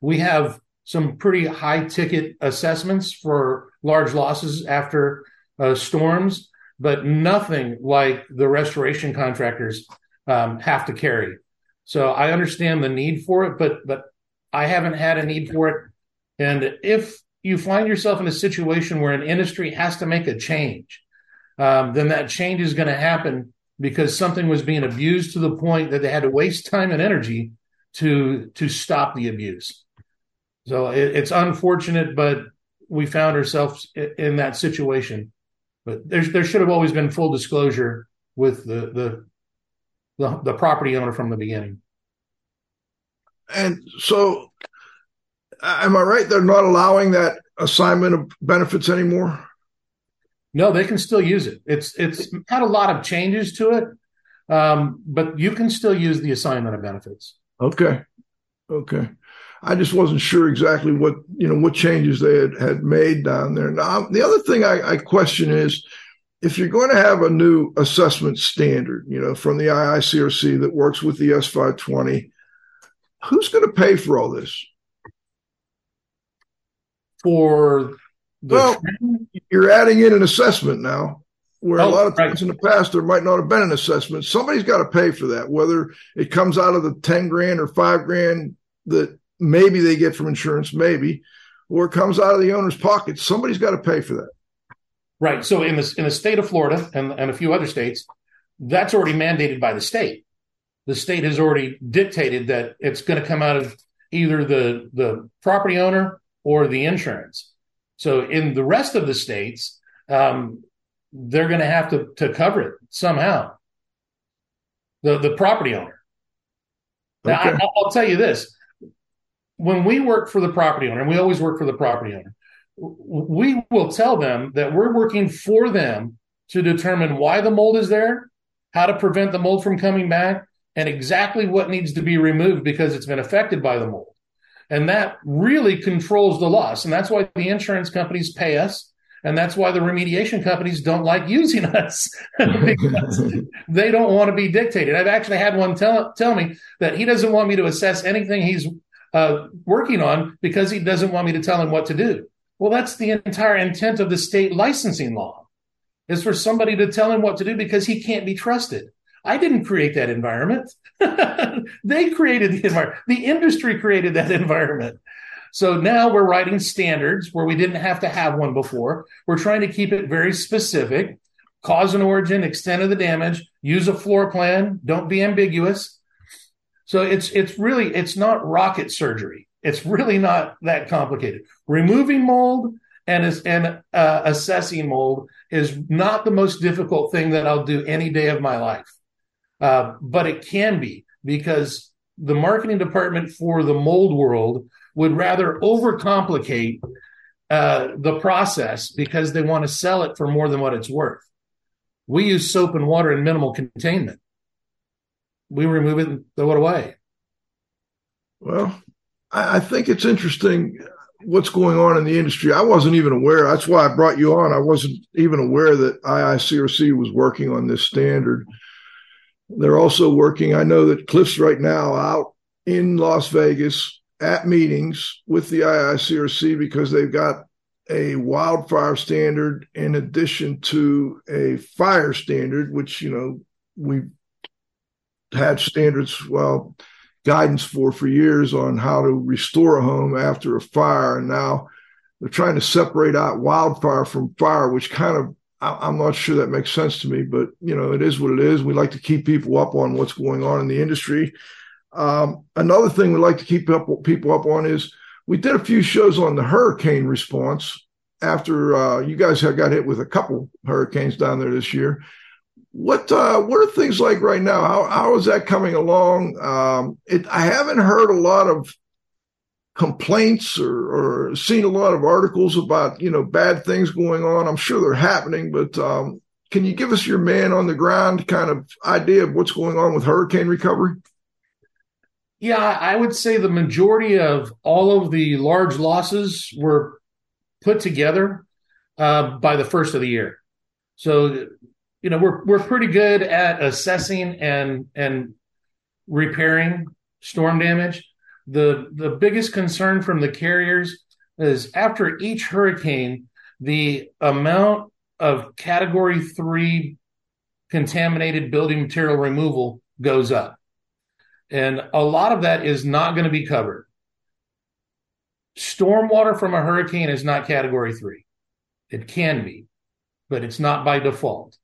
we have some pretty high ticket assessments for large losses after uh, storms, but nothing like the restoration contractors um, have to carry. So I understand the need for it, but but I haven't had a need for it. And if you find yourself in a situation where an industry has to make a change, um, then that change is going to happen because something was being abused to the point that they had to waste time and energy to to stop the abuse. So it, it's unfortunate, but we found ourselves in that situation. But there there should have always been full disclosure with the the the, the property owner from the beginning. And so, am I right? They're not allowing that assignment of benefits anymore. No, they can still use it. It's it's had a lot of changes to it, um, but you can still use the assignment of benefits. Okay, okay. I just wasn't sure exactly what you know what changes they had, had made down there. Now, the other thing I, I question is if you're going to have a new assessment standard, you know, from the IICRC that works with the S520, who's going to pay for all this? For well, you're adding in an assessment now, where oh, a lot of times right. in the past there might not have been an assessment. Somebody's got to pay for that, whether it comes out of the ten grand or five grand that maybe they get from insurance, maybe, or it comes out of the owner's pocket. Somebody's got to pay for that. Right. So in the in the state of Florida and, and a few other states, that's already mandated by the state. The state has already dictated that it's going to come out of either the the property owner or the insurance. So in the rest of the states, um, they're going to have to to cover it somehow. The the property owner. Now okay. I, I'll tell you this: when we work for the property owner, and we always work for the property owner, we will tell them that we're working for them to determine why the mold is there, how to prevent the mold from coming back, and exactly what needs to be removed because it's been affected by the mold. And that really controls the loss. And that's why the insurance companies pay us. And that's why the remediation companies don't like using us because they don't want to be dictated. I've actually had one tell, tell me that he doesn't want me to assess anything he's uh, working on because he doesn't want me to tell him what to do. Well, that's the entire intent of the state licensing law is for somebody to tell him what to do because he can't be trusted. I didn't create that environment. they created the environment. The industry created that environment. So now we're writing standards where we didn't have to have one before. We're trying to keep it very specific. Cause and origin, extent of the damage, use a floor plan, don't be ambiguous. So it's it's really it's not rocket surgery. It's really not that complicated. Removing mold and and uh, assessing mold is not the most difficult thing that I'll do any day of my life. Uh, but it can be because the marketing department for the mold world would rather overcomplicate uh, the process because they want to sell it for more than what it's worth. We use soap and water in minimal containment. We remove it and throw it away. Well, I, think it's interesting what's going on in the industry. I wasn't even aware. That's why I brought you on. I wasn't even aware that IICRC was working on this standard. They're also working. I know that Cliff's right now out in Las Vegas at meetings with the IICRC because they've got a wildfire standard in addition to a fire standard, which, you know, we've had standards, well, guidance for for years on how to restore a home after a fire. And now they're trying to separate out wildfire from fire, which kind of I'm not sure that makes sense to me, but you know, it is what it is. We like to keep people up on what's going on in the industry. Um, another thing we like to keep up people up on is we did a few shows on the hurricane response after uh, you guys have got hit with a couple hurricanes down there this year. What uh, what are things like right now? How how is that coming along? Um, it, I haven't heard a lot of complaints or, or seen a lot of articles about you know bad things going on. I'm sure they're happening, but um, can you give us your man on the ground kind of idea of what's going on with hurricane recovery? Yeah, I would say the majority of all of the large losses were put together uh, by the first of the year. So, you know, we're we're pretty good at assessing and and repairing storm damage. The the biggest concern from the carriers is after each hurricane, the amount of category three contaminated building material removal goes up. And a lot of that is not going to be covered. Stormwater from a hurricane is not category three. It can be, but it's not by default.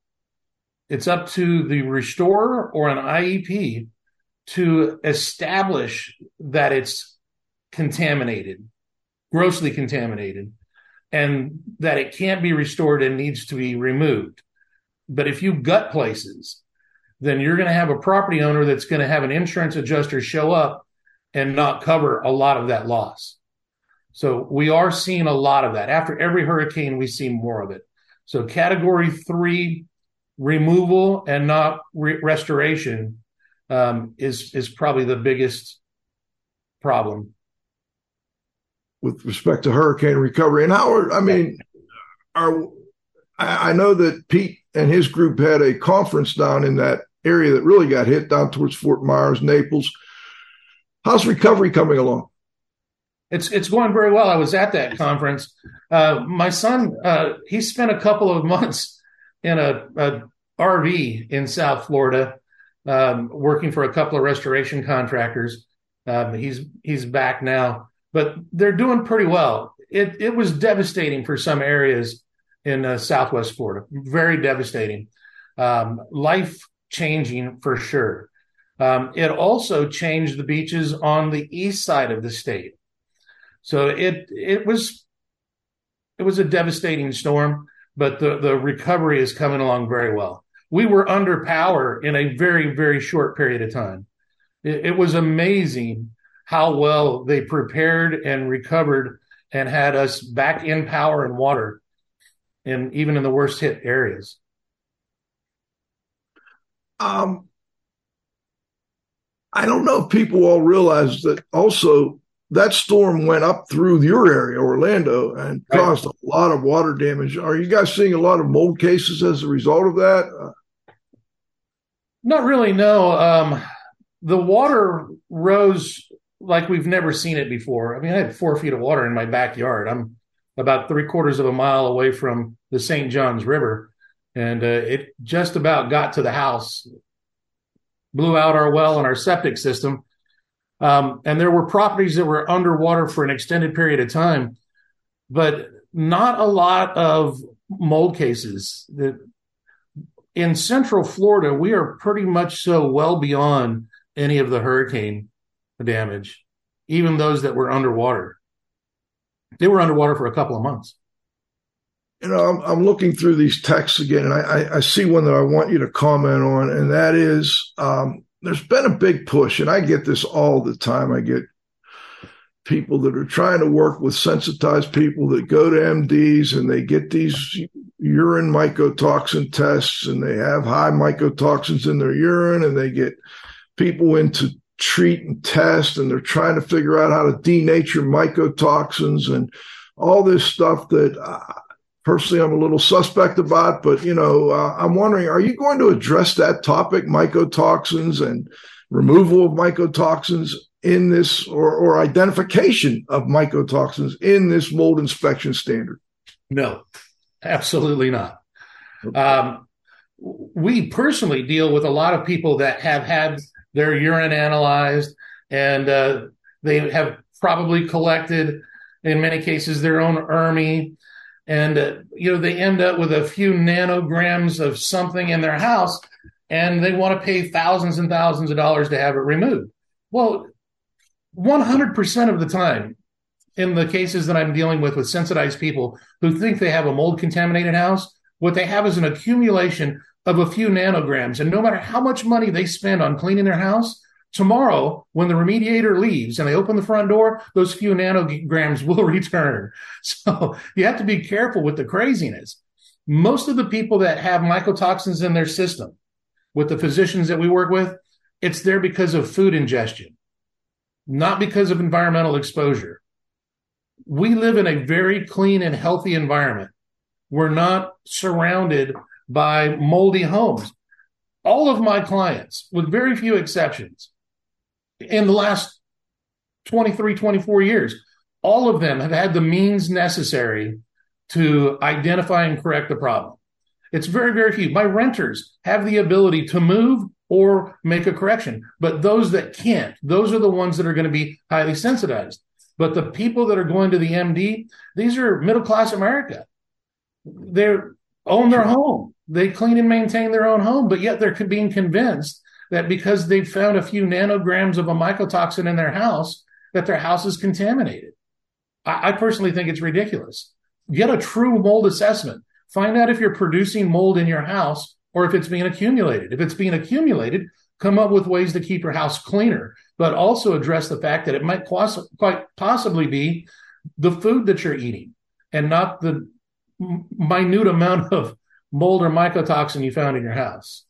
It's up to the restorer or an IEP to establish that it's contaminated, grossly contaminated, and that it can't be restored and needs to be removed. But if you gut places then you're going to have a property owner that's going to have an insurance adjuster show up and not cover a lot of that loss. So we are seeing a lot of that. After every hurricane, we see more of it. So category three removal and not re- restoration um, is is probably the biggest problem with respect to hurricane recovery. And how I mean, are I, I know that Pete and his group had a conference down in that area that really got hit down towards Fort Myers, Naples. How's recovery coming along? It's it's going very well. I was at that conference. Uh, my son, uh, he spent a couple of months in a, a RV in South Florida, um, working for a couple of restoration contractors. Um, he's he's back now, but they're doing pretty well. It it was devastating for some areas in uh, Southwest Florida, very devastating. Um, life changing for sure. Um, it also changed the beaches on the east side of the state. So it it was it was a devastating storm, but the the recovery is coming along very well. We were under power in a very very short period of time. It, it was amazing how well they prepared and recovered and had us back in power and water, and even in the worst hit areas. Um, I don't know if people all realize that also that storm went up through your area, Orlando, and right. caused a lot of water damage. Are you guys seeing a lot of mold cases as a result of that? Not really. No. Um, the water rose like we've never seen it before. I mean, I had four feet of water in my backyard. I'm about three quarters of a mile away from the St. Johns River, and uh, it just about got to the house, blew out our well and our septic system. Um, and there were properties that were underwater for an extended period of time, but not a lot of mold cases. That in Central Florida, we are pretty much so well beyond any of the hurricane damage, even those that were underwater. They were underwater for a couple of months. You know, I'm, I'm looking through these texts again, and I, I, see one that I want you to comment on, and that is um, there's been a big push, and I get this all the time. I get people that are trying to work with sensitized people that go to MDs and they get these urine mycotoxin tests and they have high mycotoxins in their urine and they get people into treat and test and they're trying to figure out how to denature mycotoxins and all this stuff that personally I'm a little suspect about. But, you know, uh, I'm wondering, are you going to address that topic, mycotoxins and removal of mycotoxins in this or, or identification of mycotoxins in this mold inspection standard? No, absolutely not. Um, we personally deal with a lot of people that have had their urine analyzed, and uh, they have probably collected, in many cases, their own ERMI. And, uh, you know, they end up with a few nanograms of something in their house and they want to pay thousands and thousands of dollars to have it removed. Well, 100% of the time, in the cases that I'm dealing with with sensitized people who think they have a mold contaminated house, what they have is an accumulation of a few nanograms. And no matter how much money they spend on cleaning their house, tomorrow when the remediator leaves and they open the front door, those few nanograms will return. So you have to be careful with the craziness. Most of the people that have mycotoxins in their system, with the physicians that we work with, it's there because of food ingestion, not because of environmental exposure. We live in a very clean and healthy environment. We're not surrounded by moldy homes. All of my clients, with very few exceptions, in the last 23, 24 years, all of them have had the means necessary to identify and correct the problem. It's very, very few. My renters have the ability to move or make a correction, but those that can't, those are the ones that are going to be highly sensitized. But the people that are going to the MD, these are middle class America. They own their home they clean and maintain their own home, but yet they're being convinced that because they've found a few nanograms of a mycotoxin in their house, that their house is contaminated. I, I personally think it's ridiculous. Get a true mold assessment. Find out if you're producing mold in your house or if it's being accumulated. If it's being accumulated, come up with ways to keep your house cleaner, but also address the fact that it might quite possibly be the food that you're eating and not the minute amount of mold or mycotoxin you found in your house.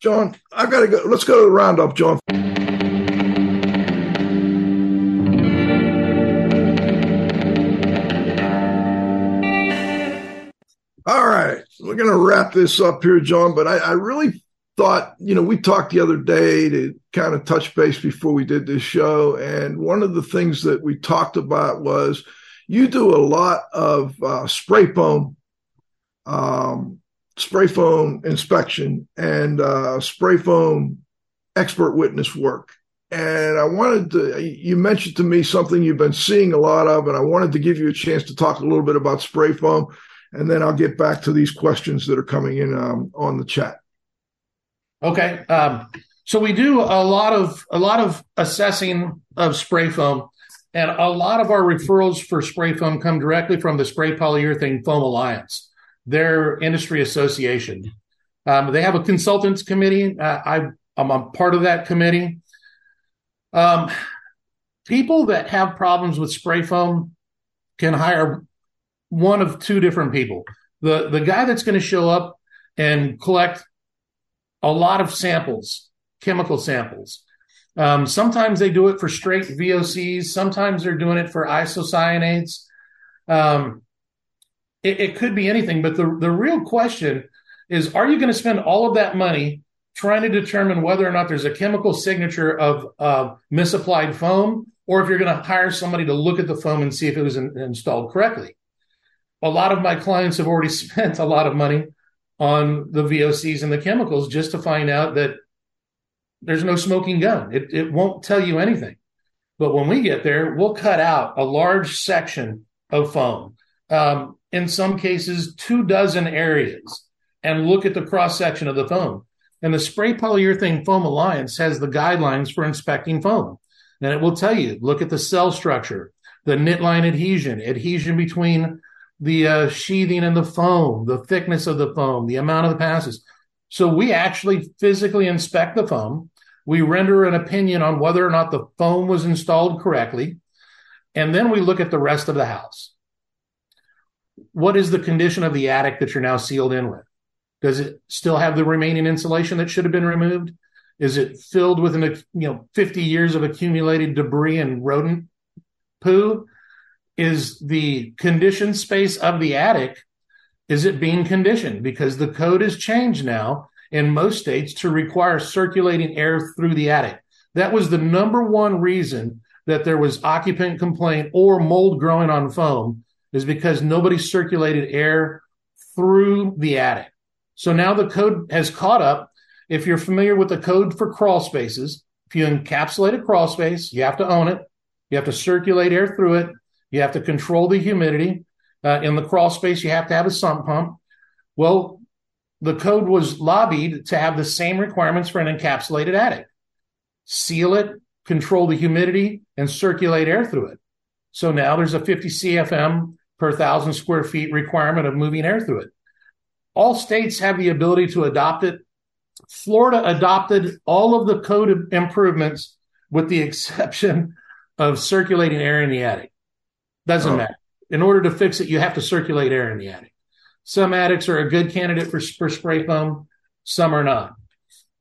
John, I've got to go. Let's go to the roundup, John. All right, we're going to wrap this up here, John. But I, I really thought, you know, we talked the other day to kind of touch base before we did this show. And one of the things that we talked about was you do a lot of uh, spray foam um, spray foam inspection and uh, spray foam expert witness work. And I wanted to, you mentioned to me something you've been seeing a lot of, and I wanted to give you a chance to talk a little bit about spray foam. And then I'll get back to these questions that are coming in um, on the chat. Okay. Um, so we do a lot of, a lot of assessing of spray foam and a lot of our referrals for spray foam come directly from the Spray Polyurethane Foam Alliance their industry association. Um, they have a consultants committee. Uh, I, am a part of that committee. Um, people that have problems with spray foam can hire one of two different people. The the guy that's going to show up and collect a lot of samples, chemical samples, Um, sometimes they do it for straight VOCs. Sometimes they're doing it for isocyanates. Um, it, it could be anything, but the, the real question is, are you going to spend all of that money trying to determine whether or not there's a chemical signature of uh, misapplied foam, or if you're going to hire somebody to look at the foam and see if it was in, installed correctly? A lot of my clients have already spent a lot of money on the VOCs and the chemicals just to find out that there's no smoking gun. It, it won't tell you anything. But when we get there, we'll cut out a large section of foam. Um, in some cases, two dozen areas and look at the cross section of the foam. And the Spray Polyurethane Foam Alliance has the guidelines for inspecting foam. And it will tell you look at the cell structure, the knit line adhesion, adhesion between the uh, sheathing and the foam, the thickness of the foam, the amount of the passes. So we actually physically inspect the foam. We render an opinion on whether or not the foam was installed correctly. And then we look at the rest of the house. What is the condition of the attic that you're now sealed in with? Does it still have the remaining insulation that should have been removed? Is it filled with an you know 50 years of accumulated debris and rodent poo? Is the conditioned space of the attic is it being conditioned? Because the code has changed now in most states to require circulating air through the attic. That was the number one reason that there was occupant complaint or mold growing on foam is because nobody circulated air through the attic. So now the code has caught up. If you're familiar with the code for crawl spaces, if you encapsulate a crawl space, you have to own it. You have to circulate air through it. You have to control the humidity. Uh, in the crawl space, you have to have a sump pump. Well, the code was lobbied to have the same requirements for an encapsulated attic. Seal it, control the humidity, and circulate air through it. So now there's a 50 CFM per thousand square feet requirement of moving air through it. All states have the ability to adopt it. Florida adopted all of the code improvements with the exception of circulating air in the attic. Doesn't oh. matter. In order to fix it, you have to circulate air in the attic. Some attics are a good candidate for, for spray foam, some are not.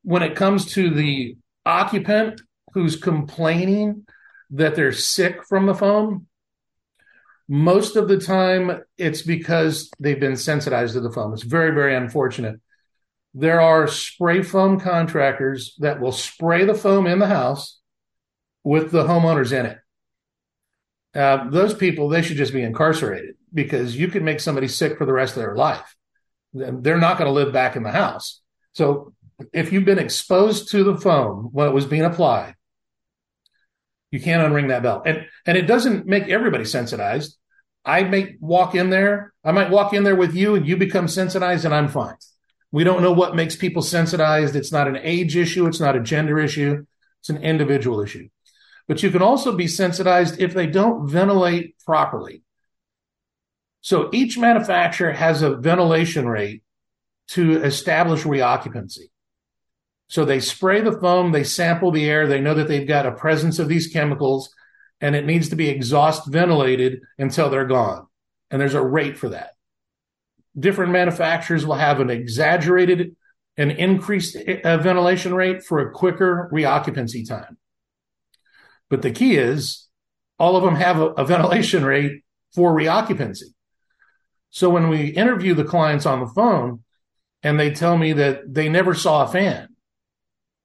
When it comes to the occupant who's complaining that they're sick from the foam, most of the time, it's because they've been sensitized to the foam. It's very, very unfortunate. There are spray foam contractors that will spray the foam in the house with the homeowners in it. Uh, those people, they should just be incarcerated because you can make somebody sick for the rest of their life. They're not going to live back in the house. So if you've been exposed to the foam when it was being applied, you can't unring that bell. And and it doesn't make everybody sensitized. I may walk in there, I might walk in there with you and you become sensitized and I'm fine. We don't know what makes people sensitized. It's not an age issue, it's not a gender issue, it's an individual issue. But you can also be sensitized if they don't ventilate properly. So each manufacturer has a ventilation rate to establish reoccupancy. So they spray the foam, they sample the air, they know that they've got a presence of these chemicals, and it needs to be exhaust ventilated until they're gone. And there's a rate for that. Different manufacturers will have an exaggerated and increased uh, ventilation rate for a quicker reoccupancy time. But the key is all of them have a, a ventilation rate for reoccupancy. So when we interview the clients on the phone and they tell me that they never saw a fan,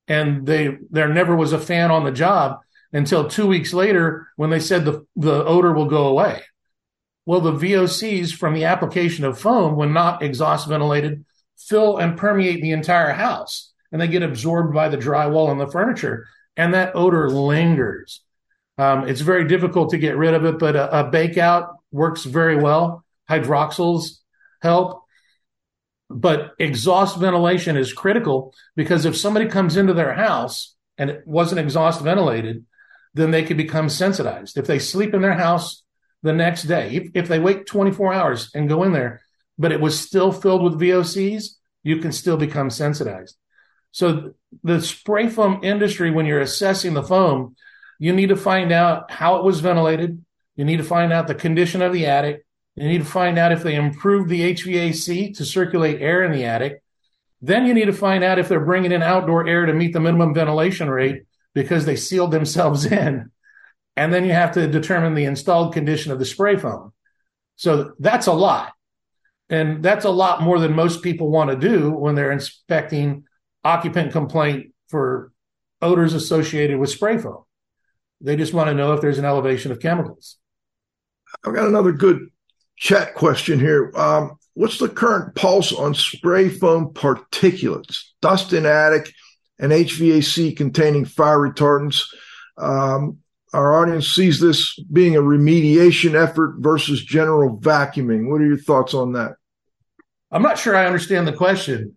and they there never was a fan on the job until two weeks later when they said the, the odor will go away. Well, the VOCs from the application of foam, when not exhaust ventilated, fill and permeate the entire house and they get absorbed by the drywall and the furniture, and that odor lingers. Um, it's very difficult to get rid of it, but a, a bake out works very well. Hydroxyls help but exhaust ventilation is critical because if somebody comes into their house and it wasn't exhaust ventilated, then they could become sensitized. If they sleep in their house the next day, if, if they wait 24 hours and go in there, but it was still filled with VOCs, you can still become sensitized. So the spray foam industry, when you're assessing the foam, you need to find out how it was ventilated. You need to find out the condition of the attic. You need to find out if they improved the HVAC to circulate air in the attic. Then you need to find out if they're bringing in outdoor air to meet the minimum ventilation rate because they sealed themselves in. And then you have to determine the installed condition of the spray foam. So that's a lot. And that's a lot more than most people want to do when they're inspecting occupant complaint for odors associated with spray foam. They just want to know if there's an elevation of chemicals. I've got another good chat question here. Um, what's the current pulse on spray foam particulates, dust in attic, and HVAC containing fire retardants? Um, our audience sees this being a remediation effort versus general vacuuming. What are your thoughts on that? I'm not sure I understand the question.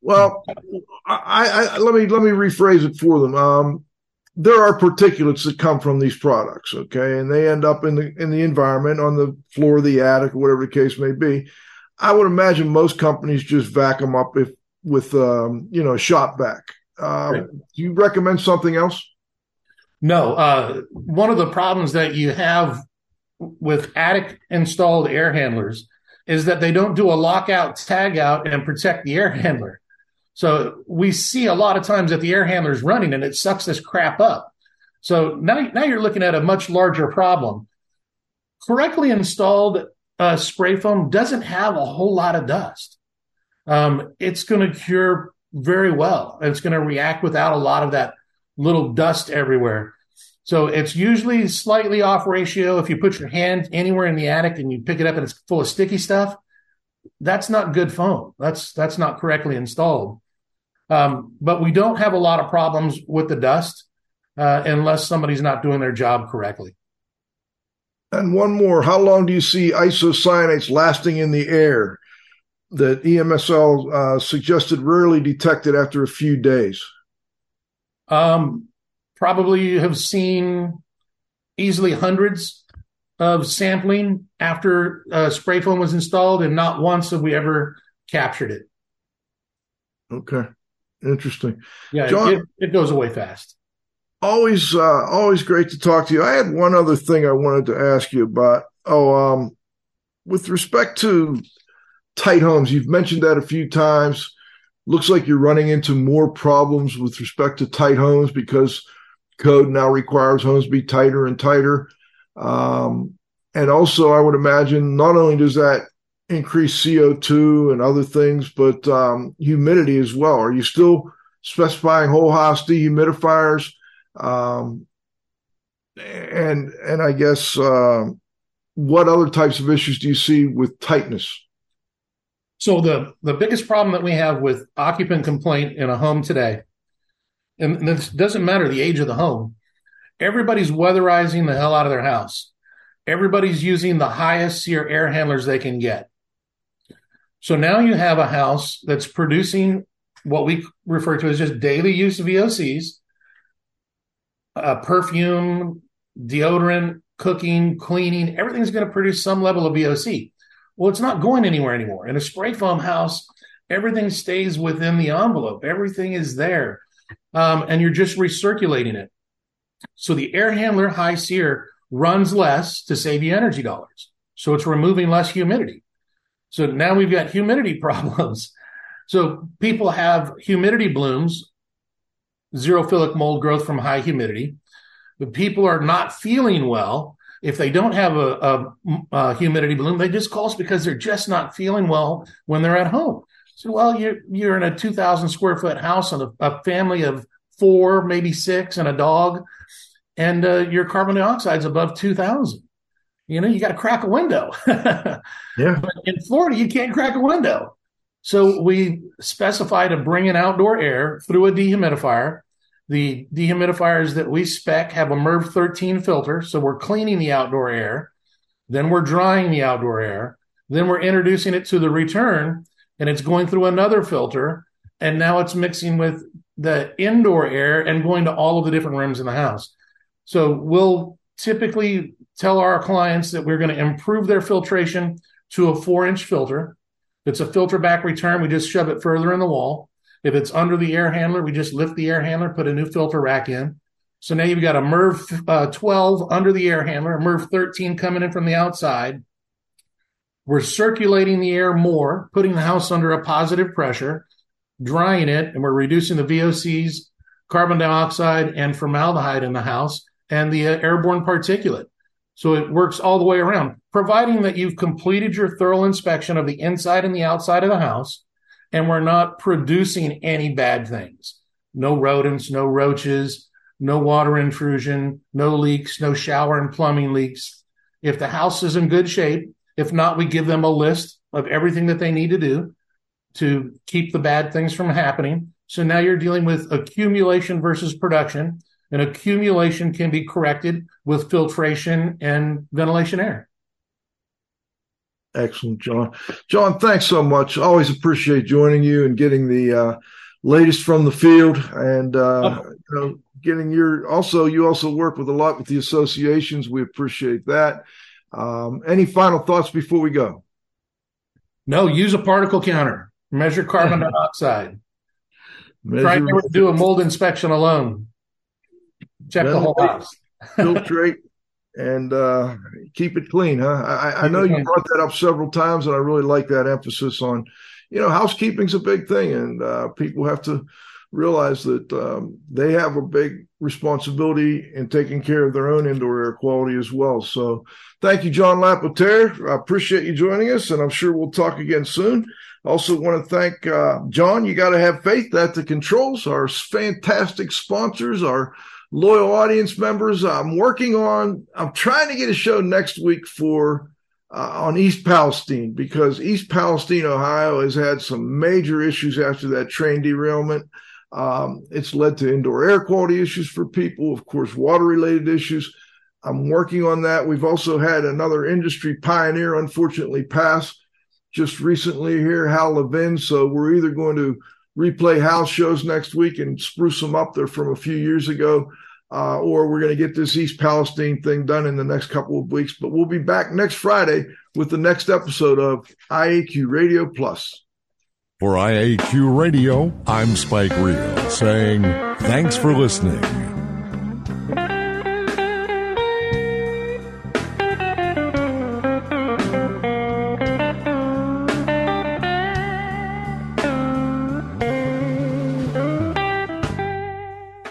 Well, I, I, let me let me rephrase it for them. Um, there are particulates that come from these products, okay, and they end up in the in the environment on the floor of the attic or whatever the case may be. I would imagine most companies just vac them up if with um, you know a shop vac. Um, right. Do you recommend something else? No. Uh, one of the problems that you have with attic installed air handlers is that they don't do a lockout tag out and protect the air handler. So we see a lot of times that the air handler is running and it sucks this crap up. So now, now you're looking at a much larger problem. Correctly installed uh, spray foam doesn't have a whole lot of dust. Um, it's going to cure very well. It's going to react without a lot of that little dust everywhere. So it's usually slightly off ratio. If you put your hand anywhere in the attic and you pick it up and it's full of sticky stuff, that's not good foam. That's that's not correctly installed. Um, but we don't have a lot of problems with the dust uh, unless somebody's not doing their job correctly. And one more, how long do you see isocyanates lasting in the air? That EMSL uh, suggested rarely detected after a few days. Um, probably have seen easily hundreds of sampling after uh, spray foam was installed, and not once have we ever captured it. Okay. Interesting. Yeah, John, it, it goes away fast. Always, uh, always great to talk to you. I had one other thing I wanted to ask you about. Oh, um, with respect to tight homes, you've mentioned that a few times. Looks like you're running into more problems with respect to tight homes because code now requires homes be tighter and tighter. Um, and also, I would imagine not only does that increase CO2 and other things, but um, humidity as well. Are you still specifying whole house dehumidifiers? Um, and and I guess uh, what other types of issues do you see with tightness? So the the biggest problem that we have with occupant complaint in a home today, and this doesn't matter the age of the home, everybody's weatherizing the hell out of their house. Everybody's using the highest SEER air handlers they can get. So now you have a house that's producing what we refer to as just daily use of VOCs, uh, perfume, deodorant, cooking, cleaning, everything's going to produce some level of VOC. Well, it's not going anywhere anymore. In a spray foam house, everything stays within the envelope, everything is there. Um, and you're just recirculating it. So the air handler high SEER runs less to save you energy dollars. So it's removing less humidity. So now we've got humidity problems. So people have humidity blooms, xerophilic mold growth from high humidity, but people are not feeling well. If they don't have a, a, a humidity bloom, they just call us because they're just not feeling well when they're at home. So, well, you're you're in a 2,000 square foot house and a, a, family of four, maybe six, and a dog, and uh, your carbon dioxide is above 2,000 you know, you got to crack a window. yeah. But in Florida, you can't crack a window. So we specify to bring in outdoor air through a dehumidifier. The dehumidifiers that we spec have a MERV 13 filter. So we're cleaning the outdoor air. Then we're drying the outdoor air. Then we're introducing it to the return and it's going through another filter. And now it's mixing with the indoor air and going to all of the different rooms in the house. So we'll typically tell our clients that we're going to improve their filtration to a four inch filter. It's a filter back return, we just shove it further in the wall. If it's under the air handler, we just lift the air handler, put a new filter rack in. So now you've got a MERV uh, 12 under the air handler, a MERV 13 coming in from the outside. We're circulating the air more, putting the house under a positive pressure, drying it, and we're reducing the VOCs carbon dioxide and formaldehyde in the house and the uh, airborne particulate. So it works all the way around, providing that you've completed your thorough inspection of the inside and the outside of the house, and we're not producing any bad things. No rodents, no roaches, no water intrusion, no leaks, no shower and plumbing leaks. If the house is in good shape, if not, we give them a list of everything that they need to do to keep the bad things from happening. So now you're dealing with accumulation versus production, and accumulation can be corrected with filtration and ventilation air. Excellent, John. John, thanks so much. Always appreciate joining you and getting the uh, latest from the field, and uh, oh. you know, getting your. Also, you also work with a lot with the associations. We appreciate that. Um, any final thoughts before we go? No, use a particle counter. Measure carbon dioxide. Measure Try to do a mold inspection alone. Check the whole house. filtrate and uh, keep it clean, huh? I, I know you brought that up several times, and I really like that emphasis on, you know, housekeeping's a big thing, and uh, people have to realize that um, they have a big responsibility in taking care of their own indoor air quality as well. So, thank you, John Lapotaire. I appreciate you joining us, and I'm sure we'll talk again soon. Also, want to thank uh, John. You got to have faith that the controls, our fantastic sponsors, our loyal audience members. I'm working on. I'm trying to get a show next week for uh, on East Palestine because East Palestine, Ohio, has had some major issues after that train derailment. Um, it's led to indoor air quality issues for people, of course, water related issues. I'm working on that. We've also had another industry pioneer, unfortunately, pass just recently here, Hal Levin. So we're either going to replay Hal's shows next week and spruce them up. They're from a few years ago. Uh, or we're going to get this East Palestine thing done in the next couple of weeks. But we'll be back next Friday with the next episode of IAQ Radio Plus. For IAQ Radio, I'm Spike Reel saying thanks for listening.